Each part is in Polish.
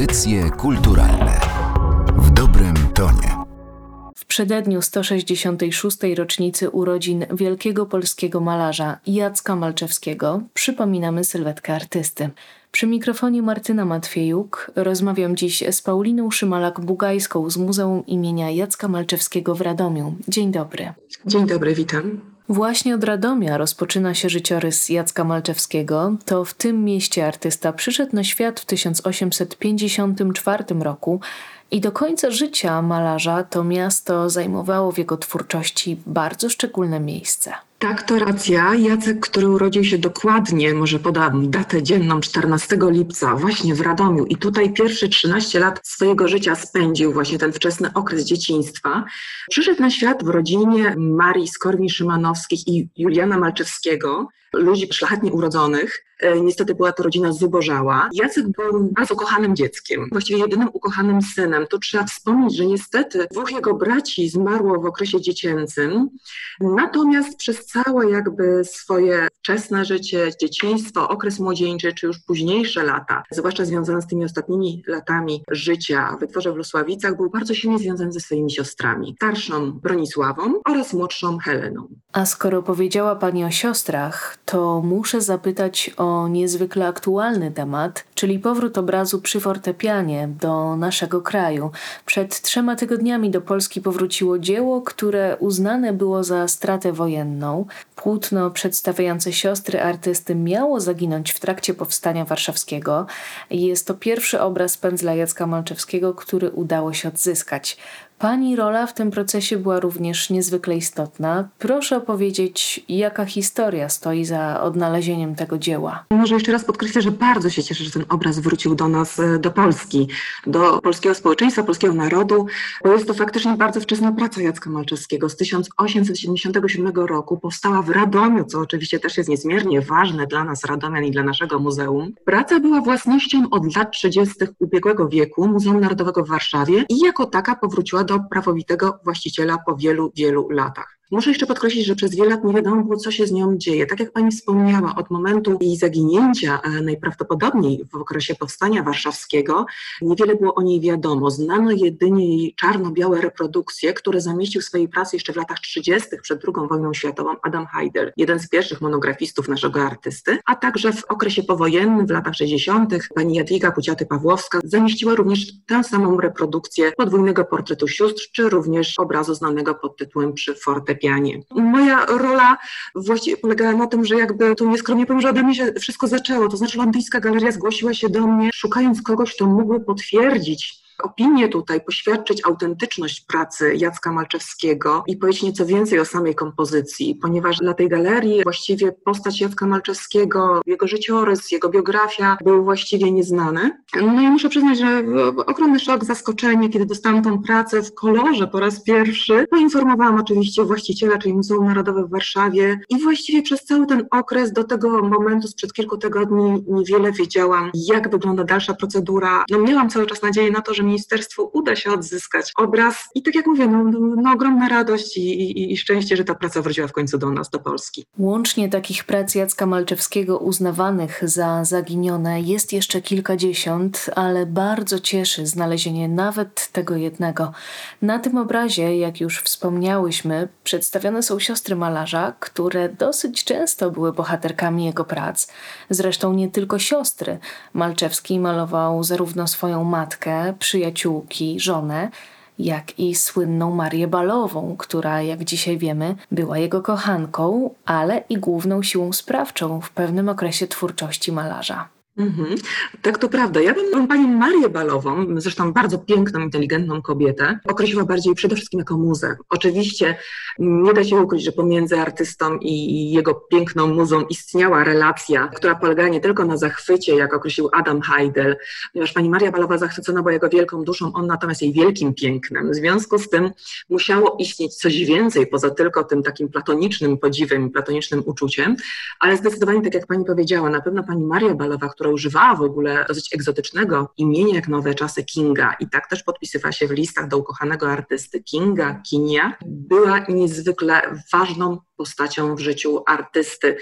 Audycje kulturalne w dobrym tonie. W przededniu 166. rocznicy urodzin wielkiego polskiego malarza Jacka Malczewskiego przypominamy sylwetkę artysty. Przy mikrofonie Martyna Matwiejuk rozmawiam dziś z Pauliną Szymalak-Bugajską z Muzeum imienia Jacka Malczewskiego w Radomiu. Dzień dobry. Dzień dobry, witam. Właśnie od Radomia rozpoczyna się życiorys Jacka Malczewskiego. To w tym mieście artysta przyszedł na świat w 1854 roku i do końca życia malarza to miasto zajmowało w jego twórczości bardzo szczególne miejsce. Tak, to racja. Jacek, który urodził się dokładnie, może podam datę dzienną 14 lipca, właśnie w Radomiu i tutaj pierwsze 13 lat swojego życia spędził, właśnie ten wczesny okres dzieciństwa. Przyszedł na świat w rodzinie Marii Skorni-Szymanowskich i Juliana Malczewskiego, ludzi szlachetnie urodzonych. E, niestety była to rodzina zubożała. Jacek był bardzo kochanym dzieckiem, właściwie jedynym ukochanym synem. Tu trzeba wspomnieć, że niestety dwóch jego braci zmarło w okresie dziecięcym. Natomiast przez całe jakby swoje wczesne życie, dzieciństwo, okres młodzieńczy, czy już późniejsze lata, zwłaszcza związane z tymi ostatnimi latami życia w wytworze w Lusławicach, był bardzo silnie związany ze swoimi siostrami. Starszą Bronisławą oraz młodszą Heleną. A skoro powiedziała Pani o siostrach, to muszę zapytać o niezwykle aktualny temat, czyli powrót obrazu przy fortepianie do naszego kraju. Przed trzema tygodniami do Polski powróciło dzieło, które uznane było za stratę wojenną. Płótno przedstawiające siostry artysty miało zaginąć w trakcie powstania warszawskiego. Jest to pierwszy obraz pędzla Jacka Malczewskiego, który udało się odzyskać. Pani rola w tym procesie była również niezwykle istotna. Proszę opowiedzieć, jaka historia stoi za odnalezieniem tego dzieła. Może jeszcze raz podkreślę, że bardzo się cieszę, że ten obraz wrócił do nas, e, do Polski, do polskiego społeczeństwa, polskiego narodu, bo jest to faktycznie bardzo wczesna praca Jacka Malczewskiego. Z 1877 roku powstała w Radomiu, co oczywiście też jest niezmiernie ważne dla nas, Radomian i dla naszego muzeum. Praca była własnością od lat 30. ubiegłego wieku Muzeum Narodowego w Warszawie i jako taka powróciła do prawowitego właściciela po wielu, wielu latach. Muszę jeszcze podkreślić, że przez wiele lat nie wiadomo było, co się z nią dzieje. Tak jak Pani wspomniała, od momentu jej zaginięcia, e, najprawdopodobniej w okresie powstania warszawskiego, niewiele było o niej wiadomo. Znano jedynie jej czarno-białe reprodukcje, które zamieścił w swojej pracy jeszcze w latach 30. przed II wojną światową Adam Heidel, jeden z pierwszych monografistów naszego artysty, a także w okresie powojennym, w latach 60. pani Jadwiga Puciaty-Pawłowska zamieściła również tę samą reprodukcję podwójnego portretu sióstr, czy również obrazu znanego pod tytułem Przy fortepianie Moja rola właściwie polegała na tym, że jakby tu nieskromnie powiem, że ode mnie się wszystko zaczęło. To znaczy Londyńska Galeria zgłosiła się do mnie, szukając kogoś, kto mógłby potwierdzić opinię tutaj, poświadczyć autentyczność pracy Jacka Malczewskiego i powiedzieć nieco więcej o samej kompozycji, ponieważ dla tej galerii właściwie postać Jacka Malczewskiego, jego życiorys, jego biografia był właściwie nieznany. No i muszę przyznać, że ogromny szok, zaskoczenie, kiedy dostałam tą pracę w kolorze po raz pierwszy. Poinformowałam oczywiście właściciela, czyli Muzeum Narodowe w Warszawie i właściwie przez cały ten okres do tego momentu, sprzed kilku tygodni, niewiele wiedziałam, jak wygląda dalsza procedura. No miałam cały czas nadzieję na to, że ministerstwu uda się odzyskać obraz. I tak jak mówię, no, no ogromna radość i, i, i szczęście, że ta praca wróciła w końcu do nas, do Polski. Łącznie takich prac Jacka Malczewskiego uznawanych za zaginione jest jeszcze kilkadziesiąt, ale bardzo cieszy znalezienie nawet tego jednego. Na tym obrazie, jak już wspomniałyśmy, przedstawione są siostry malarza, które dosyć często były bohaterkami jego prac. Zresztą nie tylko siostry. Malczewski malował zarówno swoją matkę, przy przyjaciółki, żonę, jak i słynną Marię Balową, która, jak dzisiaj wiemy, była jego kochanką, ale i główną siłą sprawczą w pewnym okresie twórczości malarza. Mhm. Tak, to prawda. Ja bym panią Marię Balową, zresztą bardzo piękną, inteligentną kobietę, określiła bardziej przede wszystkim jako muzę. Oczywiście nie da się ukryć, że pomiędzy artystą i jego piękną muzą istniała relacja, która polegała nie tylko na zachwycie, jak określił Adam Heidel, ponieważ pani Maria Balowa zachwycona była jego wielką duszą, on natomiast jej wielkim pięknem. W związku z tym musiało istnieć coś więcej poza tylko tym takim platonicznym podziwem, platonicznym uczuciem, ale zdecydowanie, tak jak pani powiedziała, na pewno pani Maria Balowa, która używała w ogóle dosyć egzotycznego imienia jak Nowe Czasy Kinga. I tak też podpisywała się w listach do ukochanego artysty Kinga, Kinia, była niezwykle ważną postacią w życiu artysty.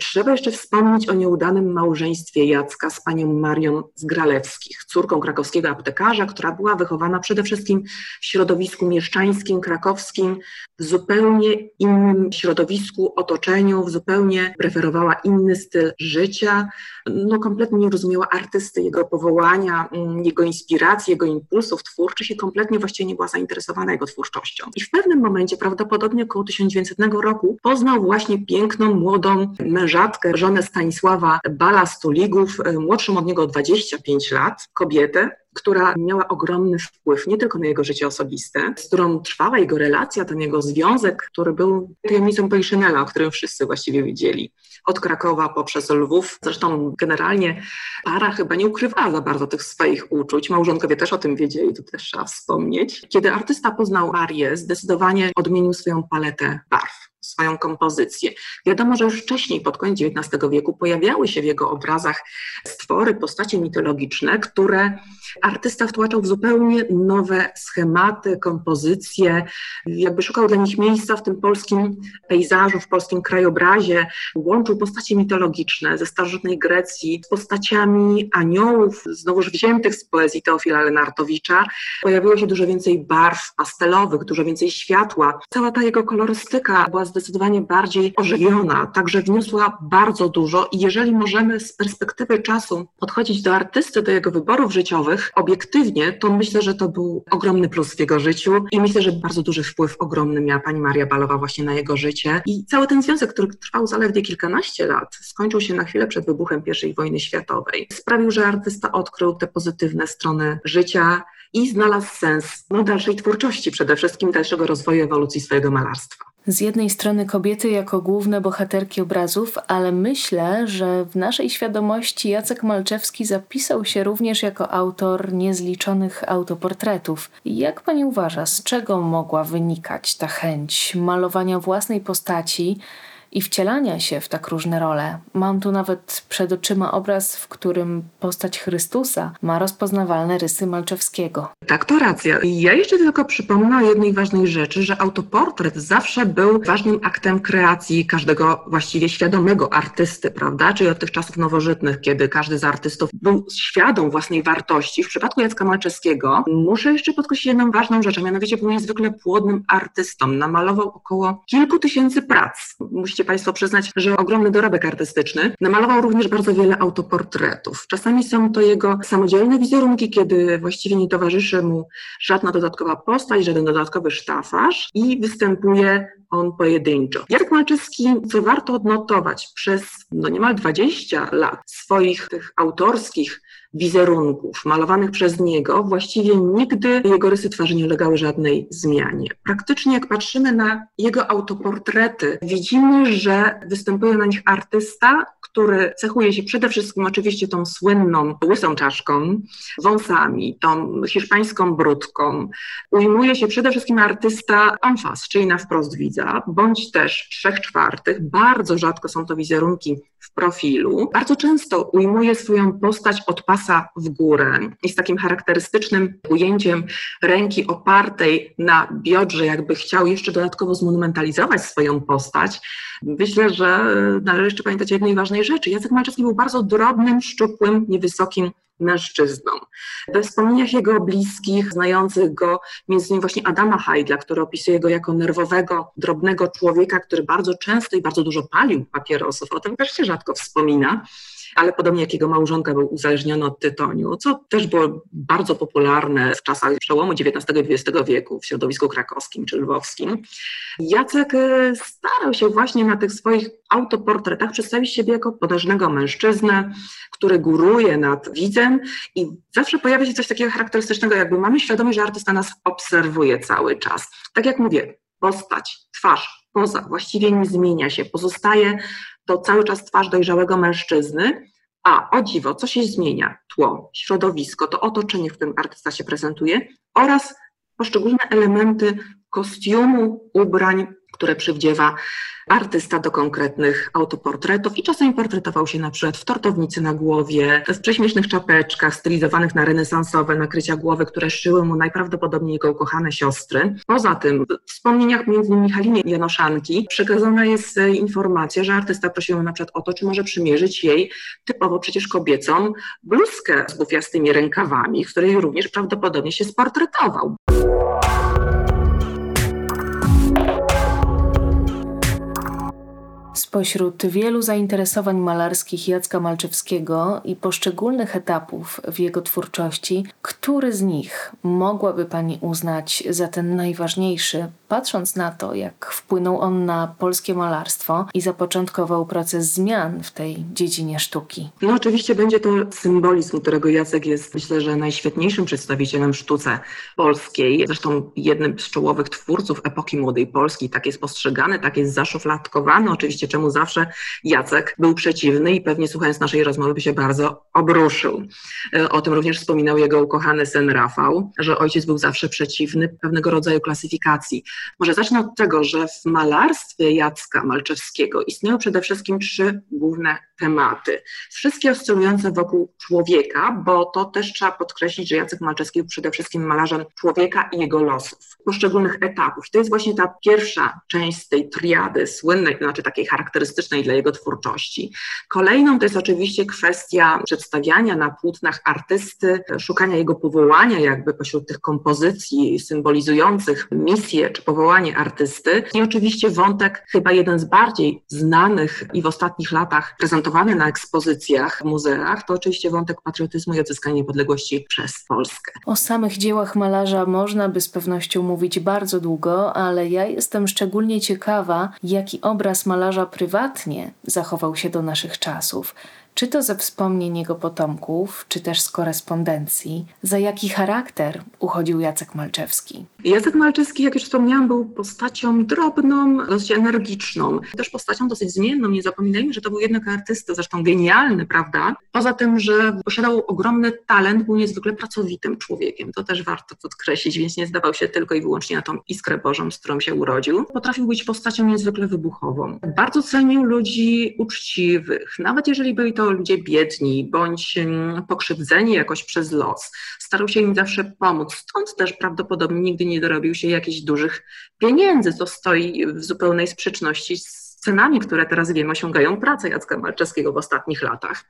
Trzeba jeszcze wspomnieć o nieudanym małżeństwie Jacka z panią Marią Zgralewskich, córką krakowskiego aptekarza, która była wychowana przede wszystkim w środowisku mieszczańskim, krakowskim, w zupełnie innym środowisku, otoczeniu, w zupełnie preferowała inny styl życia, no kompletnie nie rozumiała artysty, jego powołania, mm, jego inspiracji, jego impulsów twórczych i kompletnie właściwie nie była zainteresowana jego twórczością. I w pewnym momencie, prawdopodobnie około 1900 roku, poznał właśnie piękną, młodą mężatkę, żonę Stanisława Bala-Stoligów, e, młodszą od niego o 25 lat, kobietę, która miała ogromny wpływ nie tylko na jego życie osobiste, z którą trwała jego relacja, ten jego związek, który był tajemnicą Poliszynela, o którym wszyscy właściwie wiedzieli. Od Krakowa poprzez Lwów. Zresztą generalnie para chyba nie ukrywała za bardzo tych swoich uczuć. Małżonkowie też o tym wiedzieli, to też trzeba wspomnieć. Kiedy artysta poznał Marię, zdecydowanie odmienił swoją paletę barw swoją kompozycję. Wiadomo, że już wcześniej, pod koniec XIX wieku, pojawiały się w jego obrazach stwory, postacie mitologiczne, które artysta wtłaczał w zupełnie nowe schematy, kompozycje, jakby szukał dla nich miejsca w tym polskim pejzażu, w polskim krajobrazie, łączył postacie mitologiczne ze starożytnej Grecji z postaciami aniołów, znowuż wziętych z poezji Teofila Lenartowicza. Pojawiło się dużo więcej barw pastelowych, dużo więcej światła. Cała ta jego kolorystyka była zdecydowanie bardziej ożywiona, także wniosła bardzo dużo i jeżeli możemy z perspektywy czasu podchodzić do artysty, do jego wyborów życiowych obiektywnie, to myślę, że to był ogromny plus w jego życiu i myślę, że bardzo duży wpływ ogromny miała pani Maria Balowa właśnie na jego życie i cały ten związek, który trwał zaledwie kilkanaście lat, skończył się na chwilę przed wybuchem I wojny światowej. Sprawił, że artysta odkrył te pozytywne strony życia, i znalazł sens no, dalszej twórczości, przede wszystkim dalszego rozwoju ewolucji swojego malarstwa z jednej strony kobiety jako główne bohaterki obrazów, ale myślę, że w naszej świadomości Jacek Malczewski zapisał się również jako autor niezliczonych autoportretów. Jak pani uważa, z czego mogła wynikać ta chęć malowania własnej postaci? I wcielania się w tak różne role. Mam tu nawet przed oczyma obraz, w którym postać Chrystusa ma rozpoznawalne rysy Malczewskiego. Tak, to racja. Ja jeszcze tylko przypomnę o jednej ważnej rzeczy, że autoportret zawsze był ważnym aktem kreacji każdego właściwie świadomego artysty, prawda? Czyli od tych czasów nowożytnych, kiedy każdy z artystów był świadom własnej wartości. W przypadku Jacka Malczewskiego muszę jeszcze podkreślić jedną ważną rzecz, a mianowicie był niezwykle płodnym artystą. Namalował około kilku tysięcy prac. Musicie musicie Państwo przyznać, że ogromny dorobek artystyczny. Namalował również bardzo wiele autoportretów. Czasami są to jego samodzielne wizerunki, kiedy właściwie nie towarzyszy mu żadna dodatkowa postać, żaden dodatkowy sztafaż i występuje on pojedynczo. Jarek Malczewski, co warto odnotować, przez no niemal 20 lat swoich tych autorskich wizerunków malowanych przez niego, właściwie nigdy jego rysy twarzy nie ulegały żadnej zmianie. Praktycznie jak patrzymy na jego autoportrety, widzimy, że występuje na nich artysta, który cechuje się przede wszystkim oczywiście tą słynną łysą czaszką, wąsami, tą hiszpańską brudką. Ujmuje się przede wszystkim artysta enfas, czyli na wprost widza, bądź też trzech czwartych. Bardzo rzadko są to wizerunki w profilu. Bardzo często ujmuje swoją postać od w górę i z takim charakterystycznym ujęciem ręki opartej na biodrze, jakby chciał jeszcze dodatkowo zmonumentalizować swoją postać. Myślę, że należy jeszcze pamiętać o jednej ważnej rzeczy. Jacek Malczewski był bardzo drobnym, szczupłym, niewysokim mężczyzną. We wspomnieniach jego bliskich, znających go, między innymi właśnie Adama Hajdla, który opisuje go jako nerwowego, drobnego człowieka, który bardzo często i bardzo dużo palił papierosów, o tym też się rzadko wspomina, ale podobnie jak jego małżonka był uzależniony od tytoniu, co też było bardzo popularne w czasach przełomu XIX i XX wieku w środowisku krakowskim czy lwowskim. Jacek e, starał się właśnie na tych swoich autoportretach przedstawić siebie jako potężnego mężczyznę, który góruje nad widzem i zawsze pojawia się coś takiego charakterystycznego, jakby mamy świadomość, że artysta nas obserwuje cały czas. Tak jak mówię, postać, twarz, poza właściwie nie zmienia się, pozostaje to cały czas twarz dojrzałego mężczyzny, a o dziwo, co się zmienia? Tło, środowisko, to otoczenie, w którym artysta się prezentuje oraz poszczególne elementy kostiumu, ubrań, które przywdziewa artysta do konkretnych autoportretów i czasami portretował się na przykład w tortownicy na głowie, w prześmiesznych czapeczkach stylizowanych na renesansowe nakrycia głowy, które szyły mu najprawdopodobniej jego ukochane siostry. Poza tym w wspomnieniach między Haliny Janoszanki przekazana jest e, informacja, że artysta prosił na przykład o to, czy może przymierzyć jej typowo przecież kobiecą bluzkę z bufiastymi rękawami, w której również prawdopodobnie się sportretował. Spośród wielu zainteresowań malarskich Jacka Malczewskiego i poszczególnych etapów w jego twórczości, który z nich mogłaby Pani uznać za ten najważniejszy, patrząc na to, jak wpłynął on na polskie malarstwo i zapoczątkował proces zmian w tej dziedzinie sztuki? No oczywiście będzie to symbolizm, którego Jacek jest myślę, że najświetniejszym przedstawicielem sztuce polskiej, zresztą jednym z czołowych twórców epoki Młodej Polski, tak jest postrzegany, tak jest zaszufladkowany, oczywiście czemu zawsze Jacek był przeciwny i pewnie słuchając naszej rozmowy by się bardzo obruszył. E, o tym również wspominał jego ukochany syn Rafał, że ojciec był zawsze przeciwny pewnego rodzaju klasyfikacji. Może zacznę od tego, że w malarstwie Jacka Malczewskiego istnieją przede wszystkim trzy główne tematy. Wszystkie oscylujące wokół człowieka, bo to też trzeba podkreślić, że Jacek Malczewski był przede wszystkim malarzem człowieka i jego losów, poszczególnych etapów. To jest właśnie ta pierwsza część tej triady słynnej, znaczy takiej charakterystycznej dla jego twórczości. Kolejną to jest oczywiście kwestia przedstawiania na płótnach artysty, szukania jego powołania jakby pośród tych kompozycji symbolizujących misję czy powołanie artysty. I oczywiście wątek chyba jeden z bardziej znanych i w ostatnich latach prezentowany na ekspozycjach w muzeach, to oczywiście wątek patriotyzmu i odzyskania niepodległości przez Polskę. O samych dziełach malarza można by z pewnością mówić bardzo długo, ale ja jestem szczególnie ciekawa, jaki obraz malarza prywatnie zachował się do naszych czasów czy to ze wspomnień jego potomków, czy też z korespondencji, za jaki charakter uchodził Jacek Malczewski. Jacek Malczewski, jak już wspomniałam, był postacią drobną, dosyć energiczną, też postacią dosyć zmienną. Nie zapominajmy, że to był jednak artysta, zresztą genialny, prawda? Poza tym, że posiadał ogromny talent, był niezwykle pracowitym człowiekiem. To też warto podkreślić, więc nie zdawał się tylko i wyłącznie na tą iskrę Bożą, z którą się urodził. Potrafił być postacią niezwykle wybuchową. Bardzo cenił ludzi uczciwych, nawet jeżeli byli to ludzie biedni bądź pokrzywdzeni jakoś przez los. Starał się im zawsze pomóc. Stąd też prawdopodobnie nigdy nie dorobił się jakichś dużych pieniędzy, co stoi w zupełnej sprzeczności z cenami, które teraz wiemy osiągają pracę Jacka Malczewskiego w ostatnich latach.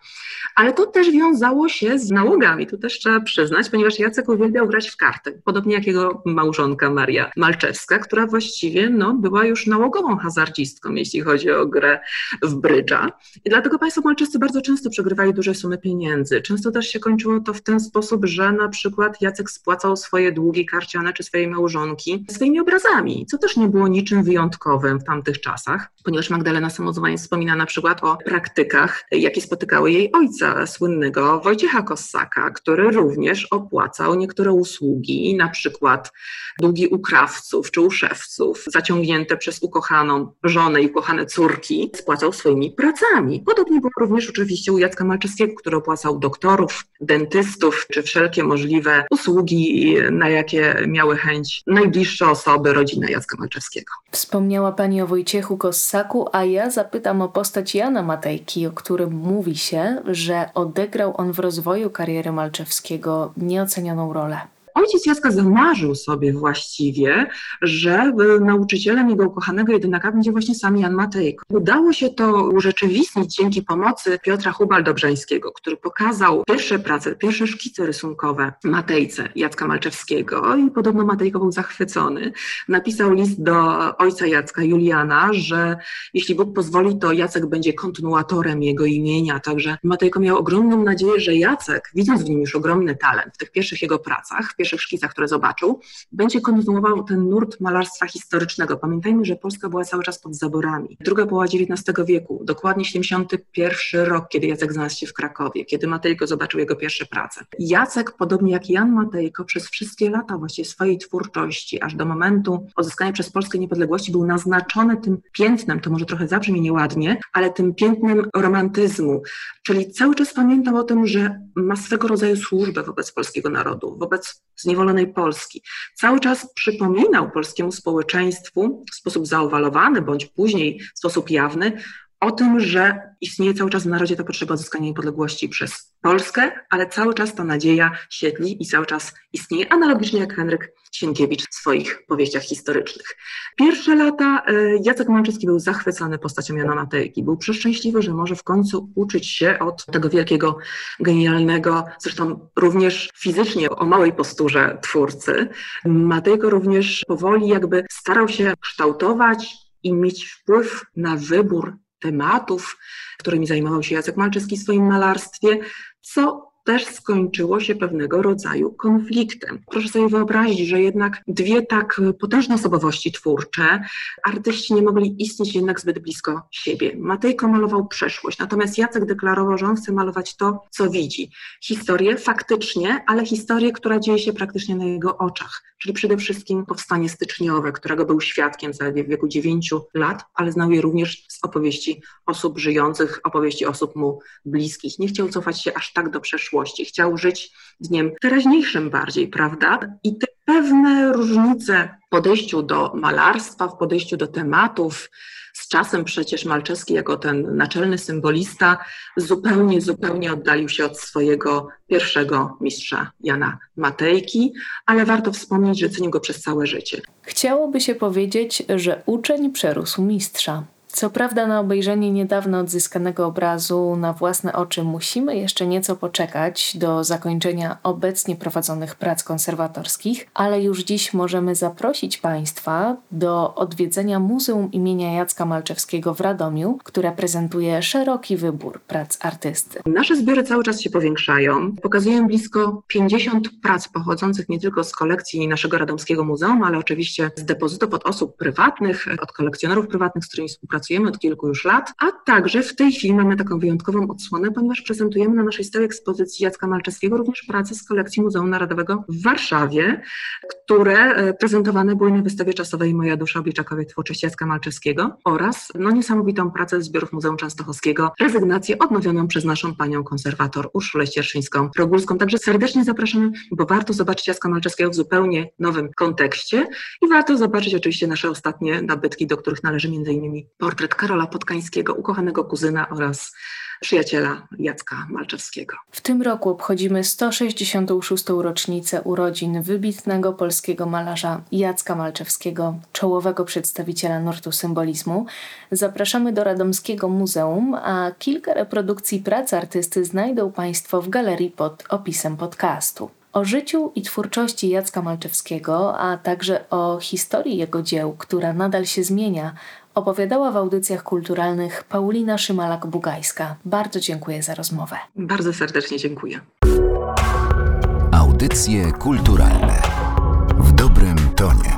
Ale to też wiązało się z nałogami, tu też trzeba przyznać, ponieważ Jacek uwielbiał grać w karty, podobnie jak jego małżonka Maria Malczewska, która właściwie no, była już nałogową hazardzistką, jeśli chodzi o grę w brydża. I dlatego państwo malczewscy bardzo często przegrywali duże sumy pieniędzy. Często też się kończyło to w ten sposób, że na przykład Jacek spłacał swoje długi karciane czy swojej małżonki swoimi obrazami, co też nie było niczym wyjątkowym w tamtych czasach, ponieważ Magdalena Samozwań wspomina na przykład o praktykach, jakie spotykały jej ojca słynnego Wojciecha Kossaka, który również opłacał niektóre usługi, na przykład długi u krawców czy u szewców, zaciągnięte przez ukochaną żonę i ukochane córki, spłacał swoimi pracami. Podobnie było również oczywiście u Jacka Malczewskiego, który opłacał doktorów, dentystów czy wszelkie możliwe usługi, na jakie miały chęć najbliższe osoby, rodzina Jacka Malczewskiego. Wspomniała Pani o Wojciechu Kossaku, a ja zapytam o postać Jana Matejki, o którym mówi się, że odegrał on w rozwoju kariery Malczewskiego nieocenioną rolę. Ojciec Jacka zamarzył sobie właściwie, że nauczycielem jego ukochanego jedynaka będzie właśnie sam Jan Matejko. Udało się to urzeczywistnić dzięki pomocy Piotra Hubal-Dobrzańskiego, który pokazał pierwsze prace, pierwsze szkice rysunkowe Matejce Jacka Malczewskiego i podobno Matejko był zachwycony. Napisał list do ojca Jacka, Juliana, że jeśli Bóg pozwoli, to Jacek będzie kontynuatorem jego imienia, także Matejko miał ogromną nadzieję, że Jacek, widząc w nim już ogromny talent w tych pierwszych jego pracach, pierwszych szkicach, które zobaczył, będzie kontynuował ten nurt malarstwa historycznego. Pamiętajmy, że Polska była cały czas pod zaborami. Druga połowa XIX wieku, dokładnie 71 rok, kiedy Jacek znalazł się w Krakowie, kiedy Matejko zobaczył jego pierwsze prace. Jacek, podobnie jak Jan Matejko, przez wszystkie lata właściwie swojej twórczości, aż do momentu odzyskania przez Polskę niepodległości, był naznaczony tym piętnem, to może trochę zabrzmi nieładnie, ale tym piętnem romantyzmu, czyli cały czas pamiętał o tym, że ma swego rodzaju służbę wobec polskiego narodu, wobec zniewolonej Polski. Cały czas przypominał polskiemu społeczeństwu w sposób zaowalowany, bądź później w sposób jawny, o tym, że istnieje cały czas w narodzie ta potrzeba odzyskania niepodległości przez Polskę, ale cały czas ta nadzieja siedli i cały czas istnieje, analogicznie jak Henryk Sienkiewicz w swoich powieściach historycznych. Pierwsze lata e, Jacek Malczycki był zachwycony postacią Jana Matejki. Był przeszczęśliwy, że może w końcu uczyć się od tego wielkiego, genialnego, zresztą również fizycznie o małej posturze twórcy. Matejko również powoli jakby starał się kształtować i mieć wpływ na wybór tematów, którymi zajmował się Jacek Malczyski w swoim malarstwie, co też skończyło się pewnego rodzaju konfliktem. Proszę sobie wyobrazić, że jednak dwie tak potężne osobowości twórcze, artyści nie mogli istnieć jednak zbyt blisko siebie. Matejko malował przeszłość, natomiast Jacek deklarował, że on chce malować to, co widzi. Historię faktycznie, ale historię, która dzieje się praktycznie na jego oczach, czyli przede wszystkim powstanie styczniowe, którego był świadkiem zaledwie w wieku 9 lat, ale znał je również z opowieści osób żyjących, opowieści osób mu bliskich. Nie chciał cofać się aż tak do przeszłości przyszłości, chciał żyć dniem teraźniejszym bardziej, prawda? I te pewne różnice w podejściu do malarstwa, w podejściu do tematów, z czasem przecież Malczewski jako ten naczelny symbolista zupełnie, zupełnie oddalił się od swojego pierwszego mistrza Jana Matejki, ale warto wspomnieć, że cenił go przez całe życie. Chciałoby się powiedzieć, że uczeń przerósł mistrza. Co prawda, na obejrzenie niedawno odzyskanego obrazu na własne oczy musimy jeszcze nieco poczekać do zakończenia obecnie prowadzonych prac konserwatorskich, ale już dziś możemy zaprosić Państwa do odwiedzenia Muzeum imienia Jacka Malczewskiego w Radomiu, które prezentuje szeroki wybór prac artysty. Nasze zbiory cały czas się powiększają. Pokazuję blisko 50 prac pochodzących nie tylko z kolekcji naszego radomskiego muzeum, ale oczywiście z depozytów od osób prywatnych, od kolekcjonerów prywatnych, z którymi współpracujemy pracujemy od kilku już lat, a także w tej chwili mamy taką wyjątkową odsłonę, ponieważ prezentujemy na naszej stałej ekspozycji Jacka Malczewskiego również prace z kolekcji Muzeum Narodowego w Warszawie, które e, prezentowane były na wystawie czasowej Moja dusza obliczakowie twórczości Jacka Malczewskiego oraz no, niesamowitą pracę zbiorów Muzeum Częstochowskiego, rezygnację odnowioną przez naszą panią konserwator Urszulę Ścierszyńską-Rogulską. Także serdecznie zapraszamy, bo warto zobaczyć Jacka Malczewskiego w zupełnie nowym kontekście i warto zobaczyć oczywiście nasze ostatnie nabytki, do których należy m.in portret Karola Podkańskiego, ukochanego kuzyna oraz przyjaciela Jacka Malczewskiego. W tym roku obchodzimy 166. rocznicę urodzin wybitnego polskiego malarza Jacka Malczewskiego, czołowego przedstawiciela nurtu symbolizmu. Zapraszamy do Radomskiego Muzeum, a kilka reprodukcji prac artysty znajdą Państwo w galerii pod opisem podcastu. O życiu i twórczości Jacka Malczewskiego, a także o historii jego dzieł, która nadal się zmienia, opowiadała w audycjach kulturalnych Paulina Szymalak-Bugajska. Bardzo dziękuję za rozmowę. Bardzo serdecznie dziękuję. Audycje kulturalne w dobrym tonie.